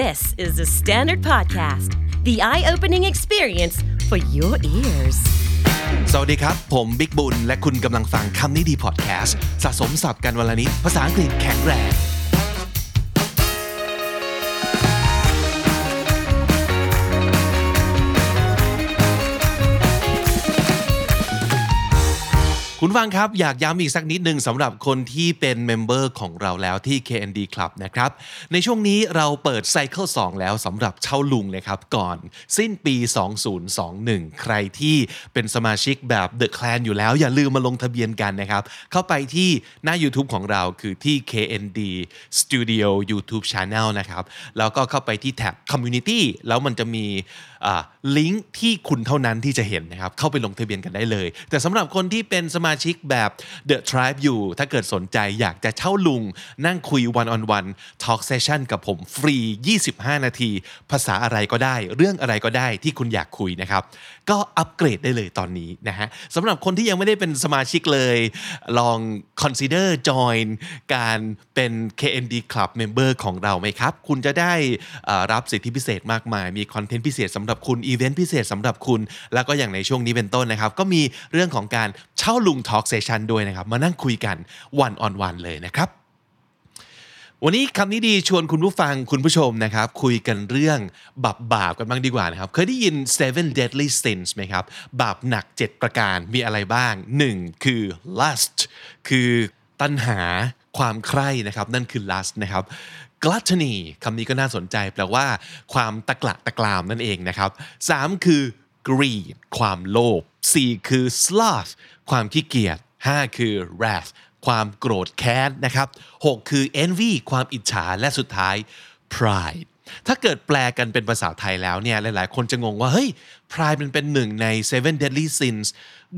This is the Standard Podcast, the eye opening experience for your ears. สวัสดีครับ ผมบิ๊กบุญ และคุณกำลังฟังคำนี้ดีพอดแคสต์สะสมศัพท์กันวันละนิดภาษาอังกฤษแข็งแรง คุณฟังครับ อยากย้ำอีกสักนิดหนึ่งสำหรับคนที่เป็น member ของเราแล้วที่ KND Club นะครับ ในช่วงนี้เราเปิดไซเคิล2แล้วสำหรับเช่าลุงนะครับ ก่อนสิ้นปี 2021 ใครที่เป็นสมาชิกแบบ The Clan อยู่แล้ว อย่าลืมมาลงทะเบียนกันนะครับ เข้าไปที่หน้า YouTube ของเราคือที่ KND Studio YouTube Channel นะครับ แล้วก็เข้าไปที่แท็บ Community แล้วมันจะมี ลิงก์ที่คุณเท่านั้นที่จะเห็นนะครับ เข้าไปลงทะเบียนกันได้เลย แต่สำหรับคนที่เป็นสมาชิกแบบ The Tribe อยู่ ถ้าเกิดสนใจอยากจะเช่าลุง นั่งคุย one on one talk session กับผมฟรี 25 นาที ภาษาอะไรก็ได้ เรื่องอะไรก็ได้ที่คุณอยากคุยนะครับ ก็อัปเกรดได้เลยตอนนี้นะฮะสำหรับคนที่ยังไม่ได้เป็นสมาชิกเลย ลอง consider join การเป็น KND Club member ของเราไหมครับ คุณจะได้รับสิทธิพิเศษมากมาย มีคอนเทนต์พิเศษสำหรับรับคุณอีเวนต์พิเศษสำหรับคุณ แล้วก็อย่างในช่วงนี้เป็นต้นนะครับ ก็มีเรื่องของการเช่าลุง Talk Session ด้วยนะครับ มานั่งคุยกัน one on one เลยนะครับ วันนี้คำนี้ดีชวนคุณผู้ฟังคุณผู้ชมนะครับ คุยกันเรื่องบาปบาปกันบ้างดีกว่านะครับ เคยได้ยิน seven deadly sins ไหมครับ บาปหนัก 7 ประการมีอะไรบ้าง 1. คือ lust คือตัณหาความใคร่นะครับ นั่นคือ lust นะครับ gluttony คำนี้ก็น่าสนใจแปลว่าความตะกละตะกรามนั่นเองนะครับ 3. คือ greed ความโลภ 4. คือ sloth ความขี้เกียจ 5. คือ wrath ความโกรธแค้นนะครับ 6 คือ envy ความอิจฉาและสุดท้าย pride ถ้าเกิดแปลกันเป็นภาษาไทยแล้วเนี่ยหลายๆ คนจะงงว่าเฮ้ย pride มันเป็นหนึ่งใน seven deadly sins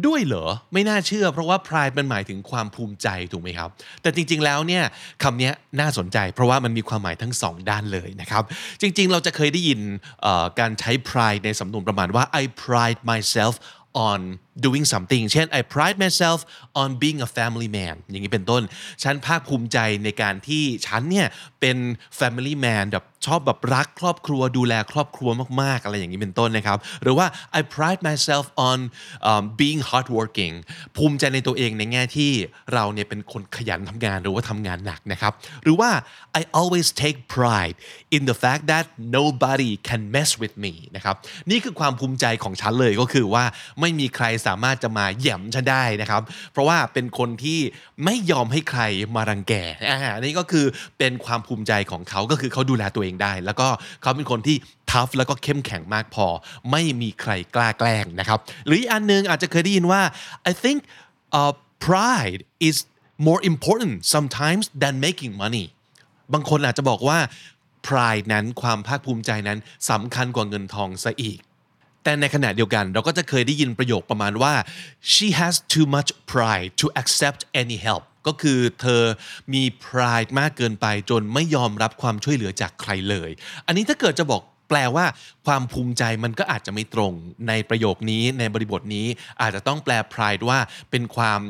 ด้วยเหรอ ไม่น่าเชื่อ เพราะว่า pride มันหมายถึงความภูมิใจถูกไหมครับ แต่จริงๆแล้วเนี่ยคำนี้น่าสนใจ เพราะว่ามันมีความหมายทั้งสองด้านเลยนะครับ จริงๆ เราจะเคยได้ยินการใช้ pride ในสำนวนประมาณว่า I pride myself on doing something เช่น I pride myself on being a family man อย่างนี้เป็นต้น ฉันภาคภูมิใจในการที่ฉันเนี่ยเป็น family man แบบชอบแบบรักครอบครัวดูแลครอบครัวมากๆ อะไรอย่างนี้เป็นต้นนะครับ หรือว่า I pride myself on um, being hardworking ภูมิใจในตัวเองในแง่ที่เราเนี่ยเป็นคนขยันทำงานหรือว่าทำงานหนักนะครับ หรือว่า I always take pride in the fact that nobody can mess with me นะครับ นี่คือความภูมิใจของฉันเลยก็คือว่าไม่มีใครสามารถจะมาแหย่มฉันได้นะครับ เพราะว่าเป็นคนที่ไม่ยอมให้ใครมารังแกอ่านี่ก็คือเป็นความภูมิใจของเขาก็คือเขาดูแลตัวเองได้ แล้วก็เขาเป็นคนที่ทัฟแล้วก็เข้มแข็งมากพอ ไม่มีใครกล้าแกล้งนะครับ หรืออันนึงอาจจะเคยได้ยินว่า I think uh, pride is more important sometimes than making money บางคนอาจจะบอกว่า pride นั้นความภาคภูมิใจนั้นสำคัญกว่าเงินทองซะอีก แต่ในขณะเดียวกันเราก็จะเคยได้ยินประโยคประมาณว่า she has too much pride to accept any help ก็คือเธอมี pride มากเกินไปจนไม่ยอมรับความช่วยเหลือจากใครเลย อันนี้ถ้าเกิดจะบอกแปลว่าความภูมิใจมันก็อาจจะไม่ตรงในประโยคนี้ในบริบทนี้อาจจะต้องแปล pride ว่าเป็นความ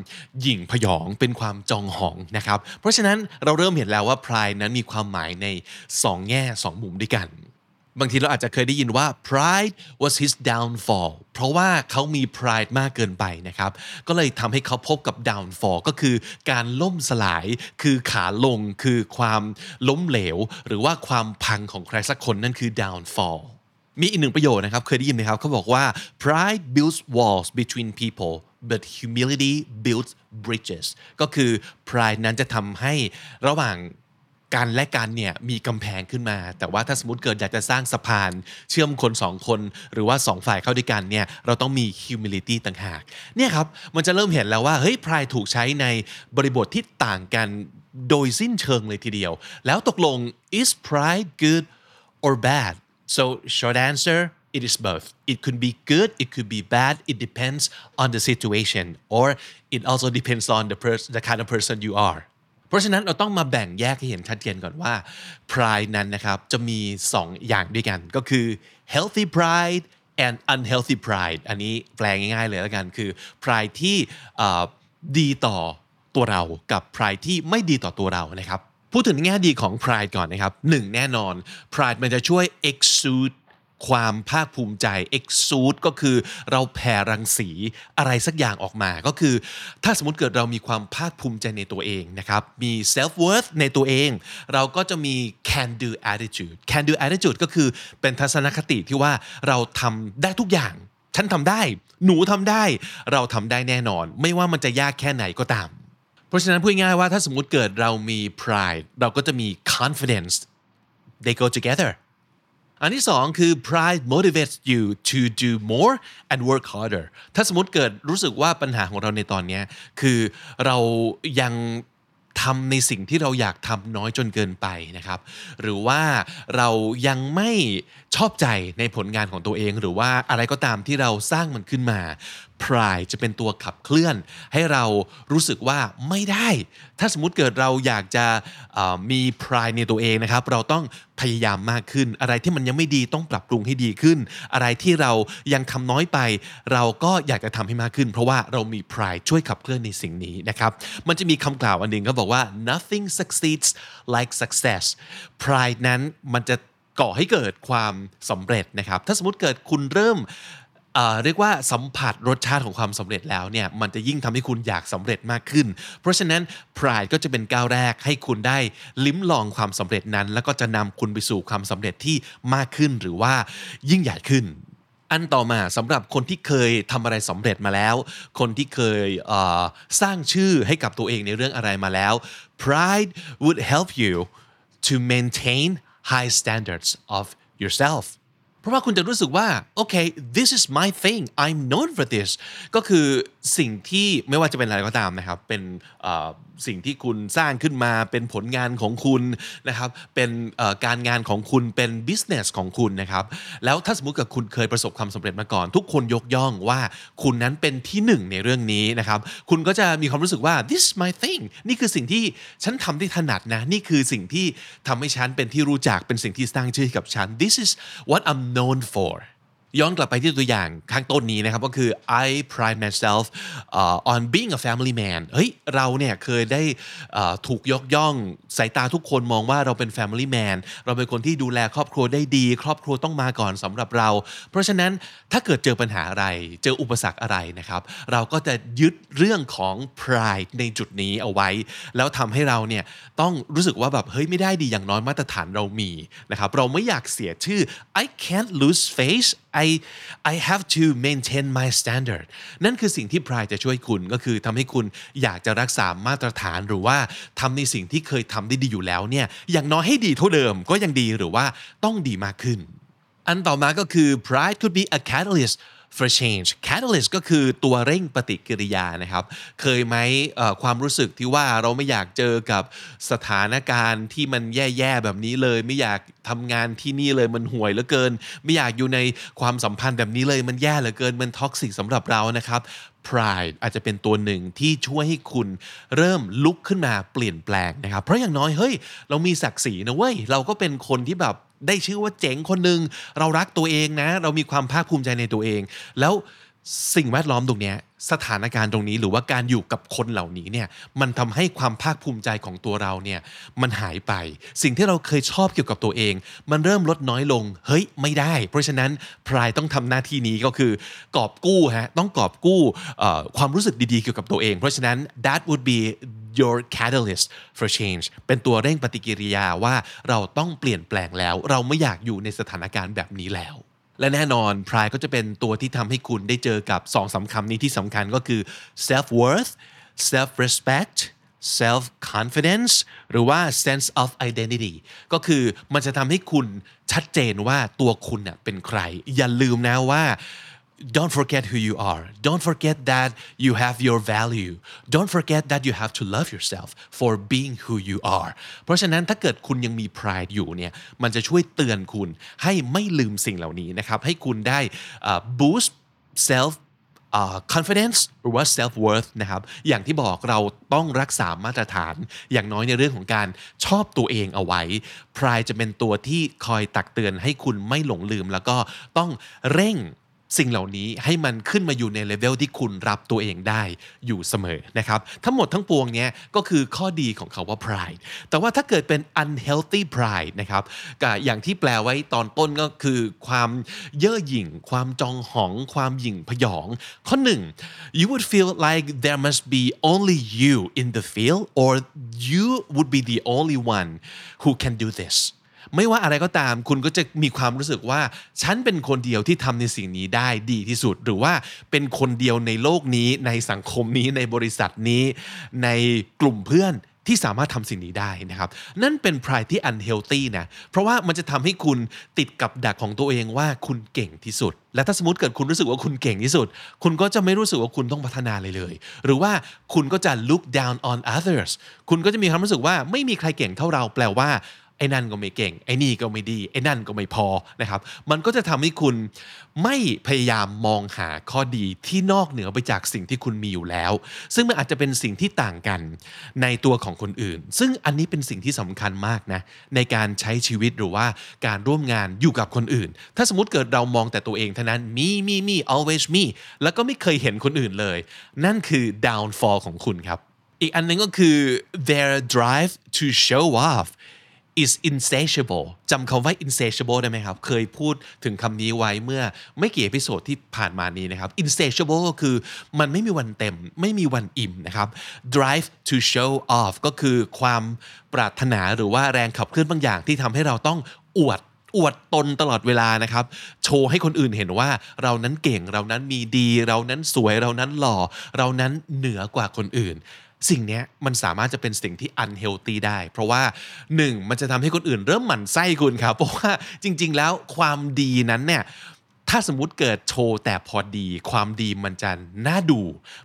หยิ่งพยอง เป็นความจองหองนะครับ เพราะฉะนั้นเราเริ่มเห็นแล้วว่า pride นั้นมีความหมายในสองแง่สองมุมด้วยกัน บางทีเราอาจจะเคยได้ยินว่า pride was his downfall เพราะว่าเขามี pride มากเกินไปนะครับ ก็เลยทำให้เขาพบกับ downfall ก็คือการล่มสลาย คือขาลง คือความล้มเหลว หรือว่าความพังของใครสักคนนั่นคือ downfall มีอีกหนึ่งประโยชน์นะครับ เคยได้ยินไหมครับ เขาบอกว่า pride builds walls between people but humility builds bridges ก็คือ pride นั้นจะทำให้ระหว่าง กันและกันเนี่ยมีกำแพงขึ้นมา แต่ว่าถ้าสมมติเกิดอยากจะสร้างสะพาน เชื่อมคนสองคน หรือว่าสองฝ่ายเข้าด้วยกันเนี่ยเราต้องมี humility ต่างหากเนี่ยครับมันจะเริ่มเห็นแล้วว่าเฮ้ย pride ถูกใช้ในบริบทที่ต่างกันโดยสิ้นเชิงเลยทีเดียว แล้วตกลง is pride good or bad so short answer it is both it could be good it could be bad it depends on the situation or it also depends on the person the kind of person you are ราะฉะนั้นเราต้องมาแบ่งแยกให้เห็นชัดเจนก่อนว่า pride นั้นนะครับจะมี 2 อย่างด้วยกันก็คือ healthy pride and unhealthy pride อันนี้แปลง่ายๆเลยแล้วกันคือ pride ที่ดีต่อตัวเรากับ pride ที่ไม่ดีต่อตัวเรานะครับพูดถึงแง่ดีของ pride ก่อนนะครับหนึ่งแน่นอน pride มันจะช่วย exude ความภาคภูมิใจ exude ก็คือเราแผ่รังสีอะไรสักอย่างออกมา ก็คือ ถ้าสมมติเกิดเรามีความภาคภูมิใจในตัวเองนะครับ มี self worth ในตัวเอง เราก็จะมี can do attitude can do attitude ก็คือเป็นทัศนคติที่ว่าเราทำได้ทุกอย่าง ฉันทำได้ หนูทำได้ เราทำได้แน่นอน ไม่ว่ามันจะยากแค่ไหนก็ตาม เพราะฉะนั้นพูดง่ายๆว่าถ้าสมมติเกิดเรามี pride เราก็จะมี confidence they go together อันที่สองคือ pride motivates you to do more and work harder ถ้าสมมติเกิดรู้สึกว่าปัญหาของเราในตอนนี้คือเรายังทำในสิ่งที่เราอยากทำน้อยจนเกินไปนะครับ หรือว่าเรายังไม่ชอบใจในผลงานของตัวเอง หรือว่าอะไรก็ตามที่เราสร้างมันขึ้นมา pride จะเป็นตัวขับเคลื่อน ให้เรารู้สึกว่าไม่ได้ ถ้าสมมติเกิดเราอยากจะมี pride ในตัวเองนะครับ เราต้องพยายามมากขึ้น อะไรที่มันยังไม่ดีต้องปรับปรุงให้ดีขึ้น อะไรที่เรายังทำน้อยไป เราก็อยากจะทำให้มากขึ้น เพราะว่าเรามี pride ช่วยขับเคลื่อนในสิ่งนี้นะครับ มันจะมีคำกล่าวอันหนึ่งก็บอกว่า nothing succeeds like success pride นั้นมันจะก่อให้เกิดความสำเร็จนะครับ ถ้าสมมติเกิดคุณเริ่ม เรียกว่าสัมผัสรสชาติของความสำเร็จแล้วเนี่ยมันจะยิ่งทำให้คุณอยากสำเร็จมากขึ้น เพราะฉะนั้น pride ก็จะเป็นก้าวแรกให้คุณได้ลิ้มลองความสำเร็จนั้น แล้วก็จะนำคุณไปสู่ความสำเร็จที่มากขึ้นหรือว่ายิ่งใหญ่ขึ้น อันต่อมาสำหรับคนที่เคยทำอะไรสำเร็จมาแล้ว คนที่เคยสร้างชื่อให้กับตัวเองในเรื่องอะไรมาแล้ว pride would help you to maintain high standards of yourself เพราะว่าคุณจะรู้สึกว่าโอเค this is my thing I'm known for this ก็คือสิ่งที่ไม่ว่าจะเป็นอะไรก็ตามนะครับ เป็น สิ่งที่คุณสร้างขึ้นมาเป็นผลงานของคุณนะครับเป็นการงานของคุณเป็น business ของคุณนะครับแล้วถ้าสมมติกับคุณเคยประสบความสำเร็จมาก่อน ทุกคนยกย่องว่าคุณนั้นเป็นที่หนึ่งในเรื่องนี้นะครับคุณก็จะมีความรู้สึกว่า this is my thing นี่คือสิ่งที่ฉันทำได้ถนัดนะนี่คือสิ่งที่ทำให้ฉันเป็นที่รู้จักเป็นสิ่งที่สร้างชื่อกับฉัน this is what I'm known for ย้อนกลับไปที่ตัวอย่างข้างต้นนี้นะครับก็คือ I pride myself uh, on being a family man เฮ้ยเราเนี่ยเคยได้ถูกยกย่องสายตาทุกคนมองว่าเราเป็น family man เราเป็นคนที่ดูแลครอบครัวได้ดี ครอบครัวต้องมาก่อนสำหรับเรา เพราะฉะนั้นถ้าเกิดเจอปัญหาอะไรเจออุปสรรคอะไรนะครับ เราก็จะยึดเรื่องของ pride ในจุดนี้เอาไว้ แล้วทำให้เราเนี่ยต้องรู้สึกว่าแบบเฮ้ยไม่ได้ดีอย่างน้อยมาตรฐานเรามีนะครับเราไม่อยากเสียชื่อ I can't lose face I I have to maintain my standard นั่นคือสิ่งที่พรายจะช่วยคุณก็คือทำให้คุณอยากจะรักษามาตรฐานหรือว่าทำในสิ่งที่เคยทำได้ดีอยู่แล้วเนี่ยอย่างน้อยให้ดีเท่าเดิมก็ยังดีหรือว่าต้องดีมากขึ้น อันต่อมาก็คือ pride could be a catalyst for change catalyst ก็คือตัวเร่งปฏิกิริยานะครับ เคยไหมความรู้สึกที่ว่าเราไม่อยากเจอกับสถานการณ์ที่มันแย่ๆแบบนี้เลย ไม่อยากทำงานที่นี่เลยมันห่วยเหลือเกิน ไม่อยากอยู่ในความสัมพันธ์แบบนี้เลยมันแย่เหลือเกินมันท็อกซิกสำหรับเรานะครับ pride อาจจะเป็นตัวหนึ่งที่ช่วยให้คุณเริ่มลุกขึ้นมาเปลี่ยนแปลงนะครับ เพราะอย่างน้อยเฮ้ย เรามีศักดิ์ศรีนะเว้ย เราก็เป็นคนที่แบบ ได้ชื่อว่าเจ๋งคนหนึ่งเรารักตัวเองนะ เรามีความภาคภูมิใจในตัวเอง แล้วสิ่งแวดล้อมตรงนี้สถานการณ์ตรงนี้หรือว่าการอยู่กับคนเหล่านี้เนี่ยมันทำให้ความภาคภูมิใจของตัวเราเนี่ยมันหายไป สิ่งที่เราเคยชอบเกี่ยวกับตัวเอง มันเริ่มลดน้อยลงเฮ้ยไม่ได้ เพราะฉะนั้นพรายต้องทำหน้าที่นี้ก็คือกอบกู้ฮะต้องกอบกู้ความรู้สึกดีๆเกี่ยวกับตัวเอง เพราะฉะนั้น that would be your catalyst for change เป็นตัวเร่งปฏิกิริยาว่าเราต้องเปลี่ยนแปลงแล้ว เราไม่อยากอยู่ในสถานการณ์แบบนี้แล้ว และแน่นอนพรายก็จะเป็นตัวที่ทำให้คุณได้เจอกับสองสาคำนี้ที่สำคัญก็คือ self worth self respect self confidence หรือว่า sense of identity ก็คือมันจะทำให้คุณชัดเจนว่าตัวคุณเป็นใคร อย่าลืมนะว่า don't forget who you are. Don't forget that you have your value. Don't forget that you have to love yourself for being who you are. เพราะฉะนั้นถ้าเกิดคุณยังมี pride อยู่เนี่ย มันจะช่วยเตือนคุณให้ไม่ลืมสิ่งเหล่านี้นะครับ ให้คุณได้ boost self confidence หรือว่า self worth นะครับ อย่างที่บอกเราต้องรักษามาตรฐาน อย่างน้อยในเรื่องของการชอบตัวเองเอาไว้ pride จะเป็นตัวที่คอยตักเตือนให้คุณไม่หลงลืม แล้วก็ต้องเร่ง สิ่งเหล่านี้ให้มันขึ้นมาอยู่ในเลเวลที่คุณรับตัวเองได้อยู่เสมอนะครับทั้งหมดทั้งปวงเนี้ยก็คือข้อดีของเขาว่า pride แต่ว่าถ้าเกิดเป็น unhealthy pride นะครับก็อย่างที่แปลไว้ตอนต้นก็คือความเย่อหยิ่ง ความจองหอง ความหยิ่งพยอง ข้อหนึ่ง you would feel like there must be only you in the field or you would be the only one who can do this ไม่ว่าอะไรก็ตาม คุณก็จะมีความรู้สึกว่า ฉันเป็นคนเดียวที่ทำในสิ่งนี้ได้ดีที่สุด หรือว่าเป็นคนเดียวในโลกนี้ ในสังคมนี้ในบริษัทนี้ ในกลุ่มเพื่อนที่สามารถทำสิ่งนี้ได้นะครับ นั่นเป็น pride ที่ unhealthy นะ เพราะว่ามันจะทำให้คุณติดกับดักของตัวเองว่าคุณเก่งที่สุด และถ้าสมมติเกิดคุณรู้สึกว่าคุณเก่งที่สุด คุณก็จะไม่รู้สึกว่าคุณต้องพัฒนาเลยเลย หรือว่าคุณก็จะ look down on others คุณก็จะมีความรู้สึกว่าไม่มีใครเก่งเท่าเราแปลว่า ไอ้นั่นก็ไม่เก่ง ไอ้นี่ก็ไม่ดี ไอ้นั่นก็ไม่พอนะครับ มันก็จะทำให้คุณไม่พยายามมองหาข้อดีที่นอกเหนือไปจากสิ่งที่คุณมีอยู่แล้ว ซึ่งมันอาจจะเป็นสิ่งที่ต่างกันในตัวของคนอื่น ซึ่งอันนี้เป็นสิ่งที่สำคัญมากนะในการใช้ชีวิตหรือว่าการร่วมงานอยู่กับคนอื่น ถ้าสมมติเกิดเรามองแต่ตัวเองเท่านั้น me me me always me แล้วก็ไม่เคยเห็นคนอื่นเลย นั่นคือ downfall ของคุณครับ อีกอันหนึงก็คือ their drive to show off is insatiable จำคำว่า insatiable ได้ไหมครับ เคยพูดถึงคำนี้ไว้เมื่อไม่กี่ episode ที่ผ่านมานี้นะครับ insatiable ก็คือมันไม่มีวันเต็ม ไม่มีวันอิ่มนะครับ drive to show off ก็คือความปรารถนาหรือว่าแรงขับเคลื่อนบางอย่างที่ทำให้เราต้องอวดอวดตนตลอดเวลานะครับ โชว์ให้คนอื่นเห็นว่าเรานั้นเก่งเรานั้นมีดี เรานั้นสวยเรานั้นหล่อ เรานั้นเหนือกว่าคนอื่น สิ่งนี้มันสามารถจะเป็นสิ่งที่ unhealthy ได้ เพราะว่า 1. มันจะทำให้คนอื่นเริ่มหมั่นไส้คุณครับ เพราะว่าจริง ๆ แล้วความดีนั้นเนี่ย ถ้าสมมุติเกิดโชว์แต่พอดี ความดีมันจะน่าดู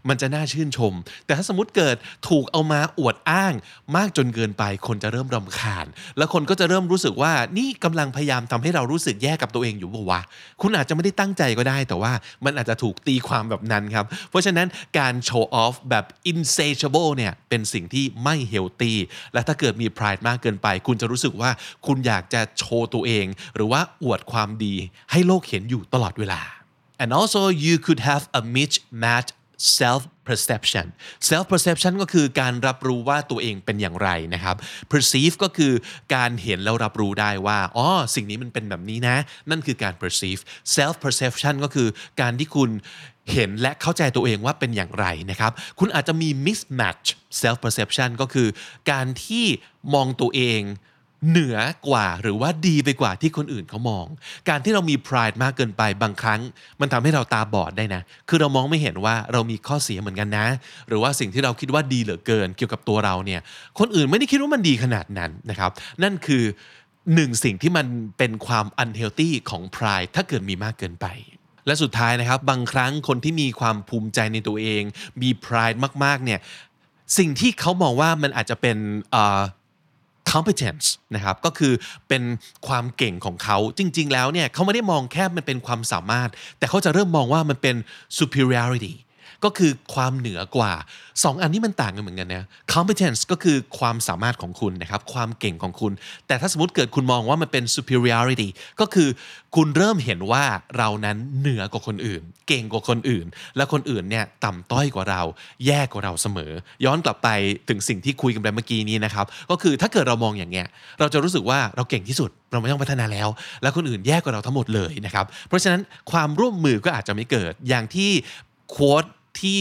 มันจะน่าชื่นชม แต่ถ้าสมมติเกิดถูกเอามาอวดอ้าง มากจนเกินไปคนจะเริ่มรำคาญ แล้วคนก็จะเริ่มรู้สึกว่านี่กำลังพยายามทำให้เรารู้สึกแย่กับตัวเองอยู่บ่าวะคุณอาจจะไม่ได้ตั้งใจก็ได้ แต่ว่ามันอาจจะถูกตีความแบบนั้นครับ เพราะฉะนั้นการโชว์ออฟแบบ insatiable เนี่ยเป็นสิ่งที่ไม่ healthy และถ้าเกิดมี pride มากเกินไป คุณจะรู้สึกว่าคุณอยากจะโชว์ตัวเอง หรือว่าอวดความดีให้โลกเห็นอยู่ตลอดเวลา and also you could have a mismatched self perception self perception ก็คือการรับรู้ว่าตัวเองเป็นอย่างไรนะครับ perceive ก็คือการเห็นแล้วรับรู้ได้ว่าอ๋อสิ่งนี้มันเป็นแบบนี้นะ นั่นคือการ perceive self perception ก็คือการที่คุณเห็นและเข้าใจตัวเองว่าเป็นอย่างไรนะครับ คุณอาจจะมี mismatch self perception ก็คือการที่มองตัวเอง เหนือกว่าหรือว่าดีไปกว่าที่คนอื่นเขามอง การที่เรามี pride มากเกินไปบางครั้ง มันทำให้เราตาบอดได้นะ คือเรามองไม่เห็นว่าเรามีข้อเสียเหมือนกันนะ หรือว่าสิ่งที่เราคิดว่าดีเหลือเกิน เกี่ยวกับตัวเราเนี่ย คนอื่นไม่ได้คิดว่ามันดีขนาดนั้นนะครับ นั่นคือหนึ่งสิ่งที่มันเป็นความ unhealthy ของ pride ถ้าเกิดมีมากเกินไปและสุดท้ายนะครับบางครั้งคนที่มีความภูมิใจในตัวเอง มี pride มากๆเนี่ยสิ่งที่เขามองว่ามันอาจจะเป็น competence นะครับก็คือเป็นความเก่งของเขาจริง ๆ แล้วเนี่ยเขาไม่ได้มองแค่มันเป็นความสามารถ แต่เขาจะเริ่มมองว่ามันเป็น superiority ก็คือความเหนือกว่า 2 อันนี้มันต่างกันเหมือนกันนะ competence ก็คือความสามารถของคุณนะครับความเก่งของคุณ แต่ถ้าสมมติเกิดคุณมองว่ามันเป็น superiority ก็คือคุณเริ่มเห็นว่าเรานั้นเหนือกว่าคนอื่น เก่งกว่าคนอื่น และคนอื่นเนี่ยต่ำต้อยกว่าเรา แย่กว่าเราเสมอ ย้อนกลับไปถึงสิ่งที่คุยกันไปเมื่อกี้นี้นะครับก็คือถ้าเกิดเรามองอย่างเงี้ยเราจะรู้สึกว่าเราเก่งที่สุดเราไม่ต้องพัฒนาแล้ว และคนอื่นแย่กว่าเราทั้งหมดเลยนะครับ เพราะฉะนั้นความร่วมมือก็อาจจะไม่เกิดอย่างที่โค้ด ที่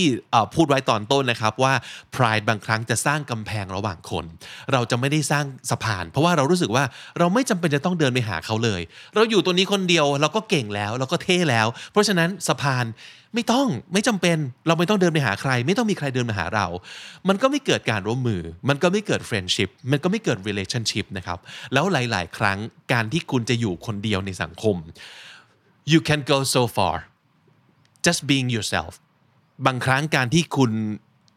พูดไว้ตอนต้นนะครับว่า pride บางครั้งจะสร้างกำแพงระหว่างคน เราจะไม่ได้สร้างสะพาน เพราะว่าเรารู้สึกว่าเราไม่จำเป็นจะต้องเดินไปหาเขาเลย เราอยู่ตัวนี้คนเดียวเราก็เก่งแล้วเราก็เท่แล้ว เพราะฉะนั้นสะพานไม่ต้องไม่จำเป็นเราไม่ต้องเดินไปหาใคร ไม่ต้องมีใครเดินมาหาเรา มันก็ไม่เกิดการร่วมมือ มันก็ไม่เกิด friendship มันก็ไม่เกิด relationship นะครับแล้วหลาย ๆ ครั้งการที่คุณจะอยู่คนเดียวในสังคม you can go so far just being yourself บางครั้งการที่คุณ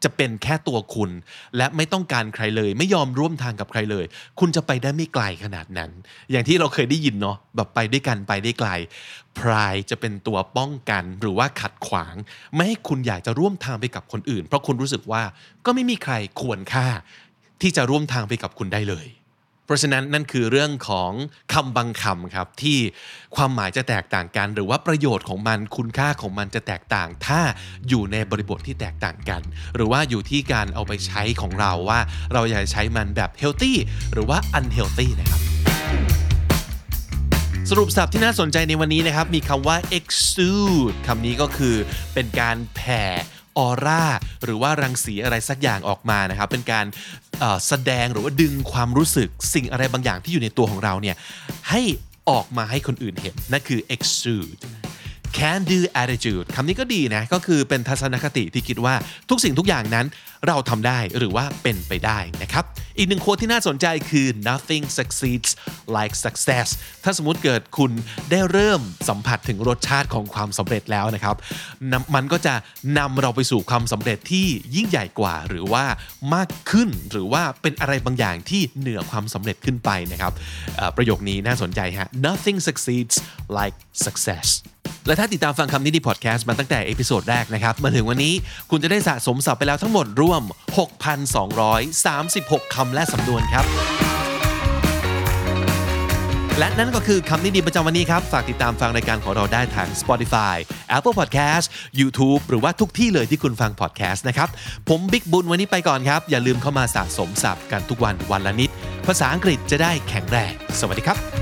จะเป็นแค่ตัวคุณ และไม่ต้องการใครเลย ไม่ยอมร่วมทางกับใครเลย คุณจะไปได้ไม่ไกลขนาดนั้น อย่างที่เราเคยได้ยินเนาะแบบไปด้วยกันไปได้ไกลพรายจะเป็นตัวป้องกันหรือว่าขัดขวาง ไม่ให้คุณอยากจะร่วมทางไปกับคนอื่น เพราะคุณรู้สึกว่าก็ไม่มีใครควรค่า ที่จะร่วมทางไปกับคุณได้เลย เพราะฉะนั้นนั่นคือเรื่องของคำบางคำครับที่ความหมายจะแตกต่างกัน หรือว่าประโยชน์ของมันคุณค่าของมันจะแตกต่าง ถ้าอยู่ในบริบทที่แตกต่างกัน หรือว่าอยู่ที่การเอาไปใช้ของเราว่า เราอยากจะใช้มันแบบ healthy หรือว่า unhealthy นะครับสรุปศัพท์ที่น่าสนใจในวันนี้นะครับ มีคำว่า exude คำนี้ก็คือเป็นการแผ่ ออร่าหรือว่ารังสีอะไรสักอย่างออกมานะครับ เป็นการแสดงหรือว่าดึงความรู้สึกสิ่งอะไรบางอย่างที่อยู่ในตัวของเราเนี่ยให้ออกมาให้คนอื่นเห็นนั่นคือ exude can do attitude คำนี้ก็ดีนะ ก็คือเป็นทัศนคติที่คิดว่าทุกสิ่งทุกอย่างนั้นเราทำได้หรือว่าเป็นไปได้นะครับ อีกหนึ่งโค้ดที่น่าสนใจคือ nothing succeeds like success ถ้าสมมติเกิดคุณได้เริ่มสัมผัสถึงรสชาติของความสำเร็จแล้วนะครับ มันก็จะนำเราไปสู่ความสำเร็จที่ยิ่งใหญ่กว่าหรือว่ามากขึ้นหรือว่าเป็นอะไรบางอย่างที่เหนือความสำเร็จขึ้นไปนะครับ ประโยคนี้น่าสนใจฮะ nothing succeeds like success และถ้าติดตามฟังคำนี้ดีพอดแคสต์มาตั้งแต่ episode แรกนะครับ มาถึงวันนี้คุณจะได้สะสมศัพท์ไปแล้วทั้งหมดรวม 6,236 คำและสำนวนครับ และนั่นก็คือคำนี้ดีประจำวันนี้ครับ ฝากติดตามฟังรายการของเราได้ทาง Spotify Apple Podcast YouTube หรือว่าทุกที่เลยที่คุณฟัง podcast นะครับ ผมบิ๊กบุญวันนี้ไปก่อนครับ อย่าลืมเข้ามาสะสมศัพท์กันทุกวันวันละนิด ภาษาอังกฤษจะได้แข็งแรง สวัสดีครับ The